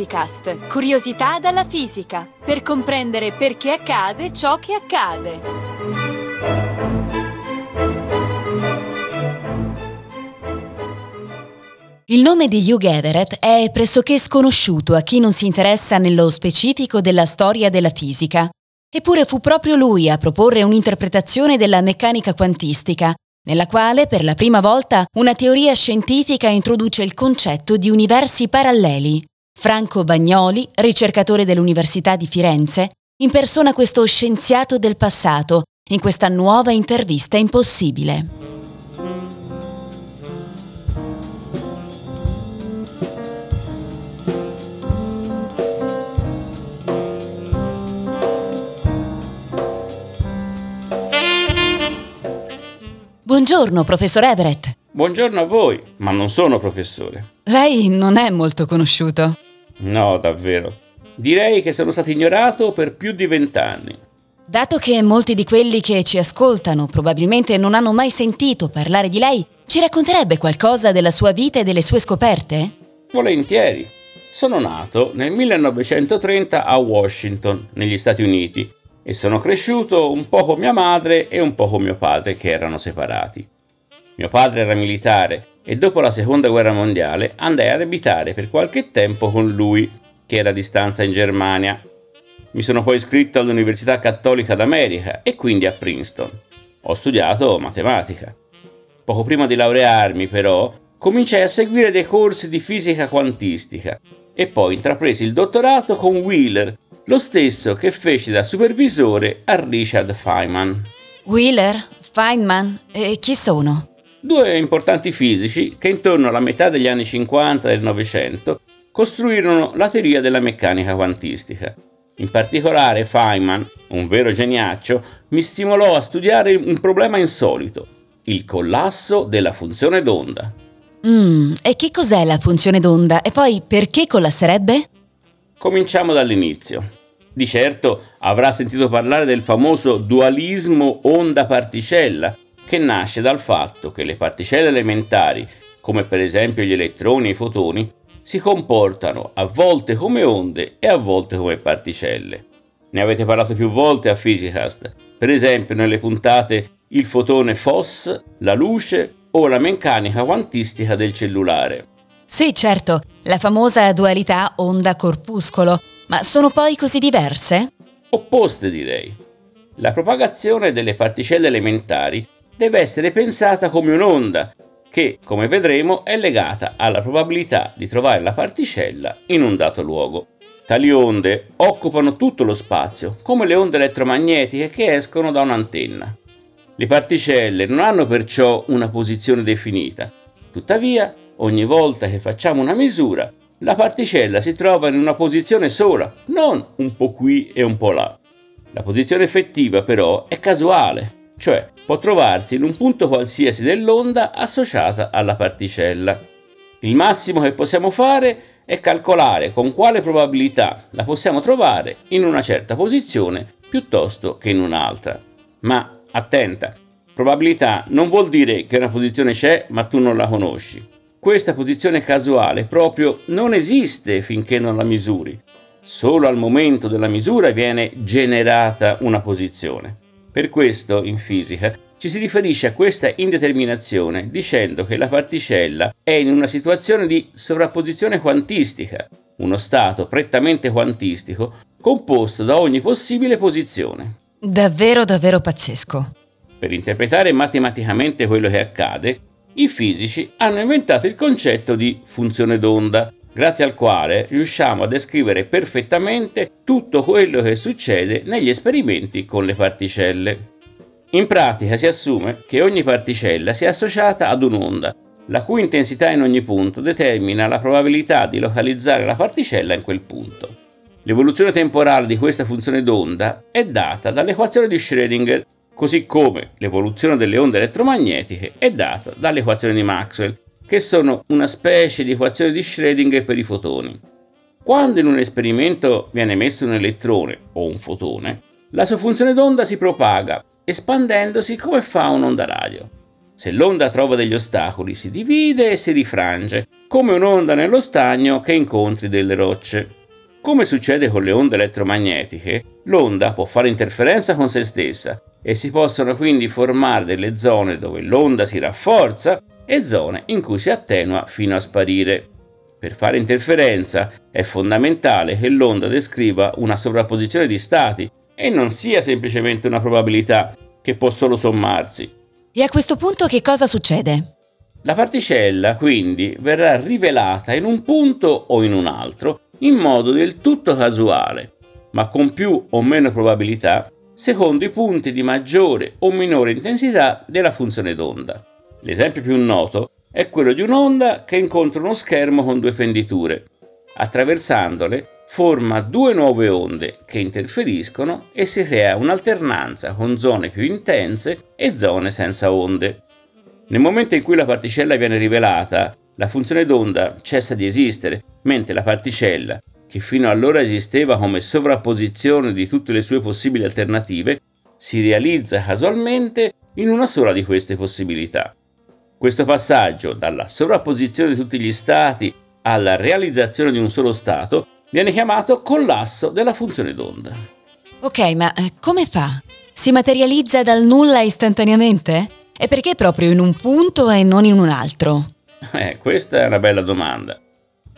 Fisicast, curiosità dalla fisica, per comprendere perché accade ciò che accade. Il nome di Hugh Everett è pressoché sconosciuto a chi non si interessa nello specifico della storia della fisica. Eppure fu proprio lui a proporre un'interpretazione della meccanica quantistica, nella quale per la prima volta una teoria scientifica introduce il concetto di universi paralleli. Franco Bagnoli, ricercatore dell'Università di Firenze, impersona questo scienziato del passato in questa nuova intervista impossibile. Buongiorno, professor Everett. Buongiorno a voi, ma non sono professore. Lei non è molto conosciuto. No, davvero. Direi che sono stato ignorato per più di vent'anni. Dato che molti di quelli che ci ascoltano probabilmente non hanno mai sentito parlare di lei, ci racconterebbe qualcosa della sua vita e delle sue scoperte? Volentieri. Sono nato nel 1930 a Washington, negli Stati Uniti, e sono cresciuto un po' con mia madre e un po' con mio padre che erano separati. Mio padre era militare e dopo la seconda guerra mondiale andai ad abitare per qualche tempo con lui, che era a distanza in Germania. Mi sono poi iscritto all'Università Cattolica d'America e quindi a Princeton. Ho studiato matematica. Poco prima di laurearmi, però, cominciai a seguire dei corsi di fisica quantistica e poi intrapresi il dottorato con Wheeler lo stesso che fece da supervisore a Richard Feynman. Wheeler, Feynman e chi sono? Due importanti fisici che intorno alla metà degli anni 50 del Novecento costruirono la teoria della meccanica quantistica. In particolare Feynman, un vero geniaccio, mi stimolò a studiare un problema insolito, il collasso della funzione d'onda. Mm, e che cos'è la funzione d'onda? E poi perché collasserebbe? Cominciamo dall'inizio. Di certo avrà sentito parlare del famoso dualismo onda-particella, che nasce dal fatto che le particelle elementari, come per esempio gli elettroni e i fotoni, si comportano a volte come onde e a volte come particelle. Ne avete parlato più volte a Physicast, per esempio nelle puntate Il fotone FOSS, la luce o la meccanica quantistica del cellulare. Sì, certo, la famosa dualità onda-corpuscolo, ma sono poi così diverse? Opposte direi. La propagazione delle particelle elementari deve essere pensata come un'onda, che, come vedremo, è legata alla probabilità di trovare la particella in un dato luogo. Tali onde occupano tutto lo spazio, come le onde elettromagnetiche che escono da un'antenna. Le particelle non hanno perciò una posizione definita, tuttavia ogni volta che facciamo una misura la particella si trova in una posizione sola, non un po' qui e un po' là. La posizione effettiva però è casuale, cioè può trovarsi in un punto qualsiasi dell'onda associata alla particella. Il massimo che possiamo fare è calcolare con quale probabilità la possiamo trovare in una certa posizione piuttosto che in un'altra. Ma attenta, probabilità non vuol dire che una posizione c'è ma tu non la conosci. Questa posizione casuale proprio non esiste finché non la misuri. Solo al momento della misura viene generata una posizione. Per questo, in fisica, ci si riferisce a questa indeterminazione dicendo che la particella è in una situazione di sovrapposizione quantistica, uno stato prettamente quantistico composto da ogni possibile posizione. Davvero, davvero pazzesco. Per interpretare matematicamente quello che accade, i fisici hanno inventato il concetto di funzione d'onda, grazie al quale riusciamo a descrivere perfettamente tutto quello che succede negli esperimenti con le particelle. In pratica si assume che ogni particella sia associata ad un'onda, la cui intensità in ogni punto determina la probabilità di localizzare la particella in quel punto. L'evoluzione temporale di questa funzione d'onda è data dall'equazione di Schrödinger così come l'evoluzione delle onde elettromagnetiche è data dalle equazioni di Maxwell, che sono una specie di equazione di Schrödinger per i fotoni. Quando in un esperimento viene emesso un elettrone o un fotone, la sua funzione d'onda si propaga, espandendosi come fa un'onda radio. Se l'onda trova degli ostacoli si divide e si rifrange, come un'onda nello stagno che incontri delle rocce. Come succede con le onde elettromagnetiche, l'onda può fare interferenza con se stessa e si possono quindi formare delle zone dove l'onda si rafforza e zone in cui si attenua fino a sparire. Per fare interferenza è fondamentale che l'onda descriva una sovrapposizione di stati e non sia semplicemente una probabilità che può solo sommarsi. E a questo punto che cosa succede? La particella quindi verrà rivelata in un punto o in un altro in modo del tutto casuale, ma con più o meno probabilità secondo i punti di maggiore o minore intensità della funzione d'onda. L'esempio più noto è quello di un'onda che incontra uno schermo con due fenditure. Attraversandole forma due nuove onde che interferiscono e si crea un'alternanza con zone più intense e zone senza onde. Nel momento in cui la particella viene rivelata, la funzione d'onda cessa di esistere, mentre la particella, che fino allora esisteva come sovrapposizione di tutte le sue possibili alternative, si realizza casualmente in una sola di queste possibilità. Questo passaggio dalla sovrapposizione di tutti gli stati alla realizzazione di un solo stato viene chiamato collasso della funzione d'onda. Ok, ma eh, come fa? Si materializza dal nulla istantaneamente? E perché proprio in un punto e non in un altro? Eh, questa è una bella domanda.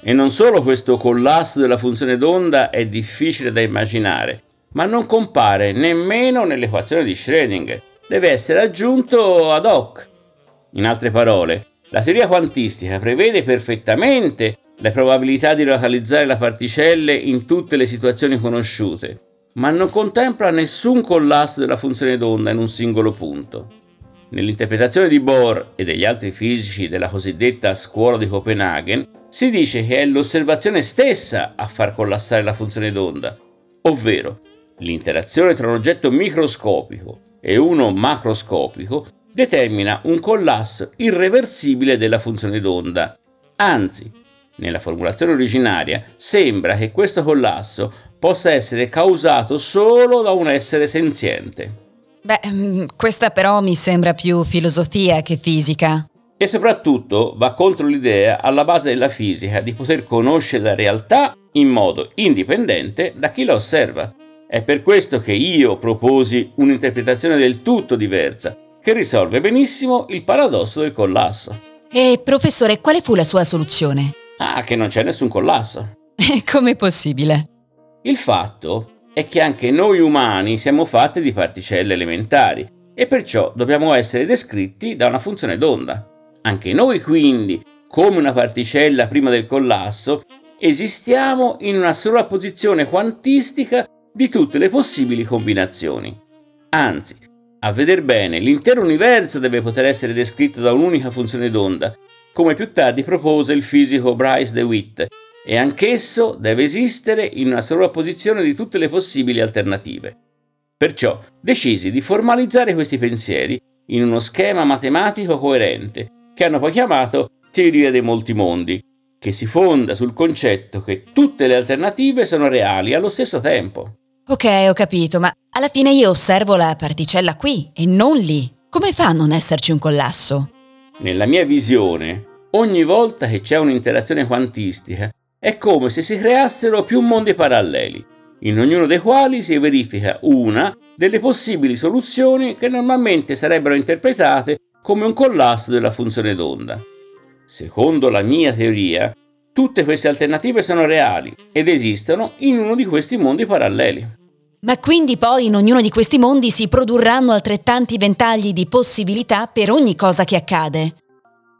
E non solo questo collasso della funzione d'onda è difficile da immaginare, ma non compare nemmeno nell'equazione di Schrödinger. Deve essere aggiunto ad hoc. In altre parole, la teoria quantistica prevede perfettamente le probabilità di localizzare le particelle in tutte le situazioni conosciute, ma non contempla nessun collasso della funzione d'onda in un singolo punto. Nell'interpretazione di Bohr e degli altri fisici della cosiddetta scuola di Copenaghen si dice che è l'osservazione stessa a far collassare la funzione d'onda, ovvero l'interazione tra un oggetto microscopico e uno macroscopico determina un collasso irreversibile della funzione d'onda. Anzi, nella formulazione originaria sembra che questo collasso possa essere causato solo da un essere senziente. Beh, mm, questa però mi sembra più filosofia che fisica. E soprattutto va contro l'idea alla base della fisica di poter conoscere la realtà in modo indipendente da chi la osserva. È per questo che io proposi un'interpretazione del tutto diversa, che risolve benissimo il paradosso del collasso. E professore, quale fu la sua soluzione? Ah, che non c'è nessun collasso. Com'è possibile? Il fatto è che anche noi umani siamo fatti di particelle elementari e perciò dobbiamo essere descritti da una funzione d'onda. Anche noi quindi, come una particella prima del collasso, esistiamo in una sovrapposizione quantistica di tutte le possibili combinazioni. Anzi, a veder bene, l'intero universo deve poter essere descritto da un'unica funzione d'onda, come più tardi propose il fisico Bryce DeWitt e anch'esso deve esistere in una sovrapposizione di tutte le possibili alternative. Perciò decisi di formalizzare questi pensieri in uno schema matematico coerente, che hanno poi chiamato teoria dei molti mondi, che si fonda sul concetto che tutte le alternative sono reali allo stesso tempo. Ok, ho capito, ma alla fine io osservo la particella qui e non lì. Come fa a non esserci un collasso? Nella mia visione, ogni volta che c'è un'interazione quantistica, è come se si creassero più mondi paralleli, in ognuno dei quali si verifica una delle possibili soluzioni che normalmente sarebbero interpretate come un collasso della funzione d'onda. Secondo la mia teoria, tutte queste alternative sono reali ed esistono in uno di questi mondi paralleli. Ma quindi poi in ognuno di questi mondi si produrranno altrettanti ventagli di possibilità per ogni cosa che accade.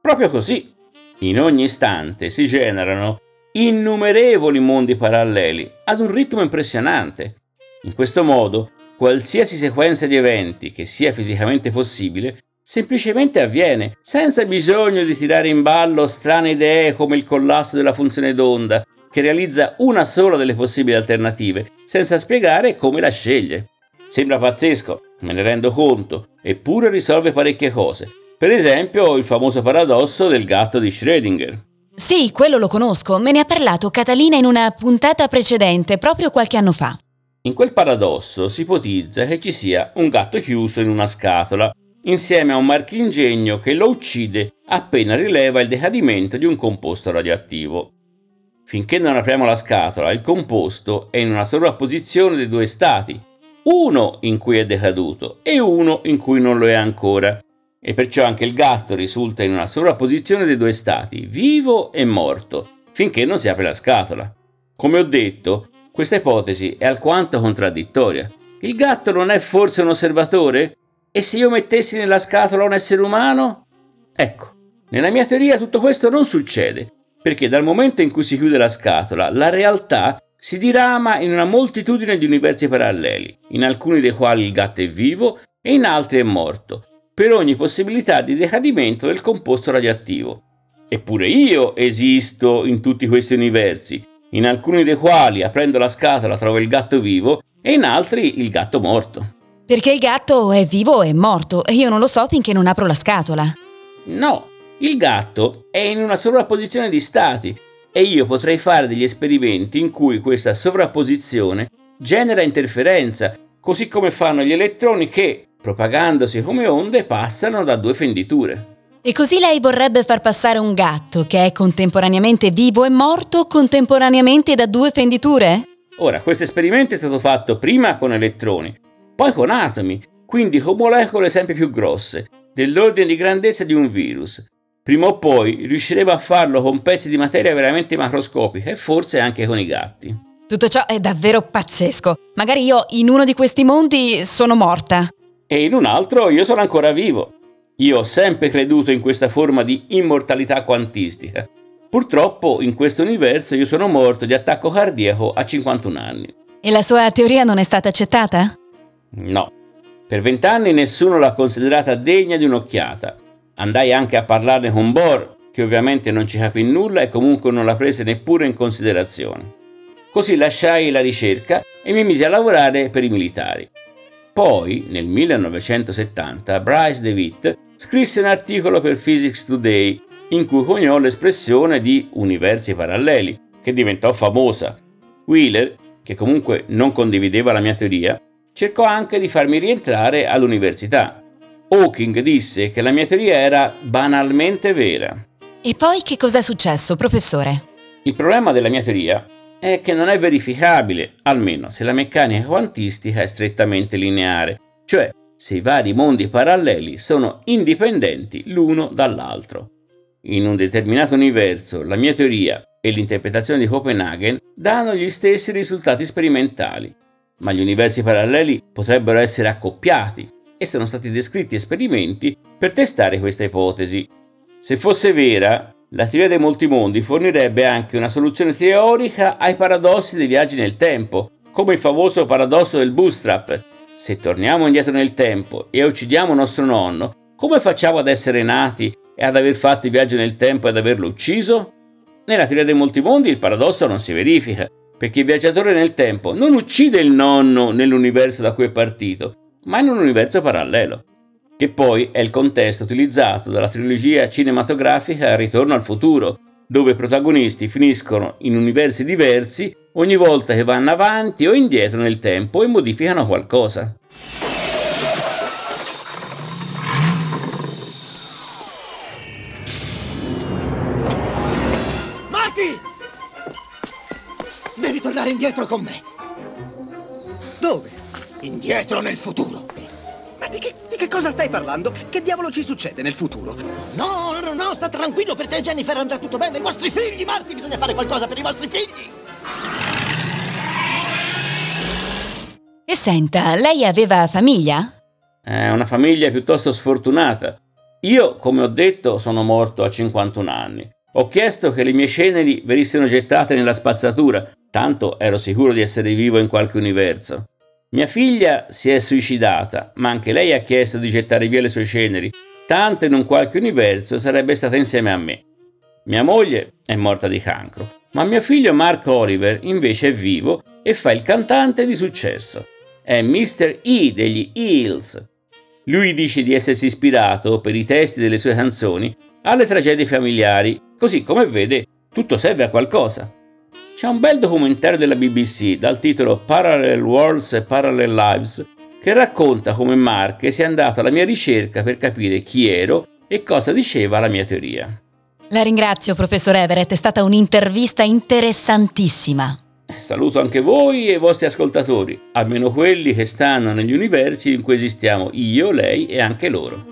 Proprio così. In ogni istante si generano innumerevoli mondi paralleli ad un ritmo impressionante. In questo modo, qualsiasi sequenza di eventi che sia fisicamente possibile semplicemente avviene, senza bisogno di tirare in ballo strane idee come il collasso della funzione d'onda, che realizza una sola delle possibili alternative, senza spiegare come la sceglie. Sembra pazzesco, me ne rendo conto, eppure risolve parecchie cose. Per esempio il famoso paradosso del gatto di Schrödinger. Sì, quello lo conosco, me ne ha parlato Catalina in una puntata precedente, proprio qualche anno fa. In quel paradosso si ipotizza che ci sia un gatto chiuso in una scatola insieme a un marchingegno che lo uccide appena rileva il decadimento di un composto radioattivo. Finché non apriamo la scatola, il composto è in una sovrapposizione dei due stati, uno in cui è decaduto e uno in cui non lo è ancora. E perciò anche il gatto risulta in una sovrapposizione dei due stati, vivo e morto, finché non si apre la scatola. Come ho detto, questa ipotesi è alquanto contraddittoria. Il gatto non è forse un osservatore? E se io mettessi nella scatola un essere umano? Ecco, nella mia teoria tutto questo non succede, perché dal momento in cui si chiude la scatola, la realtà si dirama in una moltitudine di universi paralleli, in alcuni dei quali il gatto è vivo e in altri è morto, per ogni possibilità di decadimento del composto radioattivo. Eppure io esisto in tutti questi universi, in alcuni dei quali aprendo la scatola trovo il gatto vivo e in altri il gatto morto. Perché il gatto è vivo e morto e io non lo so finché non apro la scatola. No, il gatto è in una sovrapposizione di stati e io potrei fare degli esperimenti in cui questa sovrapposizione genera interferenza, così come fanno gli elettroni che, propagandosi come onde, passano da due fenditure. E così lei vorrebbe far passare un gatto che è contemporaneamente vivo e morto contemporaneamente da due fenditure? Ora, questo esperimento è stato fatto prima con elettroni, poi con atomi, quindi con molecole sempre più grosse, dell'ordine di grandezza di un virus. Prima o poi riusciremo a farlo con pezzi di materia veramente macroscopica e forse anche con i gatti. Tutto ciò è davvero pazzesco. Magari io in uno di questi mondi sono morta. E in un altro io sono ancora vivo. Io ho sempre creduto in questa forma di immortalità quantistica. Purtroppo in questo universo io sono morto di attacco cardiaco a 51 anni. E la sua teoria non è stata accettata? No. Per vent'anni nessuno l'ha considerata degna di un'occhiata. Andai anche a parlarne con Bohr, che ovviamente non ci capì nulla e comunque non la prese neppure in considerazione. Così lasciai la ricerca e mi misi a lavorare per i militari. Poi, nel 1970, Bryce DeWitt scrisse un articolo per Physics Today in cui coniò l'espressione di universi paralleli, che diventò famosa. Wheeler, che comunque non condivideva la mia teoria, cercò anche di farmi rientrare all'università. Hawking disse che la mia teoria era banalmente vera. E poi che cos'è successo, professore? Il problema della mia teoria è che non è verificabile, almeno se la meccanica quantistica è strettamente lineare, cioè se i vari mondi paralleli sono indipendenti l'uno dall'altro. In un determinato universo, la mia teoria e l'interpretazione di Copenaghen danno gli stessi risultati sperimentali, ma gli universi paralleli potrebbero essere accoppiati e sono stati descritti esperimenti per testare questa ipotesi. Se fosse vera, la teoria dei molti mondi fornirebbe anche una soluzione teorica ai paradossi dei viaggi nel tempo, come il famoso paradosso del bootstrap. Se torniamo indietro nel tempo e uccidiamo nostro nonno, come facciamo ad essere nati e ad aver fatto il viaggio nel tempo e ad averlo ucciso? Nella teoria dei molti mondi il paradosso non si verifica, perché il viaggiatore nel tempo non uccide il nonno nell'universo da cui è partito, ma in un universo parallelo, che poi è il contesto utilizzato dalla trilogia cinematografica Ritorno al futuro, dove i protagonisti finiscono in universi diversi ogni volta che vanno avanti o indietro nel tempo e modificano qualcosa. tornare indietro con me. Dove? Indietro nel futuro. Ma di che, di che, cosa stai parlando? Che diavolo ci succede nel futuro? No, no, no, sta tranquillo per te, Jennifer, andrà tutto bene. I vostri figli, Marty, bisogna fare qualcosa per i vostri figli. E senta, lei aveva famiglia? È una famiglia piuttosto sfortunata. Io, come ho detto, sono morto a 51 anni. Ho chiesto che le mie ceneri venissero gettate nella spazzatura, tanto ero sicuro di essere vivo in qualche universo. Mia figlia si è suicidata, ma anche lei ha chiesto di gettare via le sue ceneri, tanto in un qualche universo sarebbe stata insieme a me. Mia moglie è morta di cancro, ma mio figlio Mark Oliver invece è vivo e fa il cantante di successo. È Mr. E degli Eels. Lui dice di essersi ispirato, per i testi delle sue canzoni, alle tragedie familiari, così come vede tutto serve a qualcosa. C'è un bel documentario della BBC dal titolo Parallel Worlds e Parallel Lives che racconta come Marche sia andato alla mia ricerca per capire chi ero e cosa diceva la mia teoria. La ringrazio, professor Everett, è stata un'intervista interessantissima. Saluto anche voi e i vostri ascoltatori, almeno quelli che stanno negli universi in cui esistiamo io, lei e anche loro.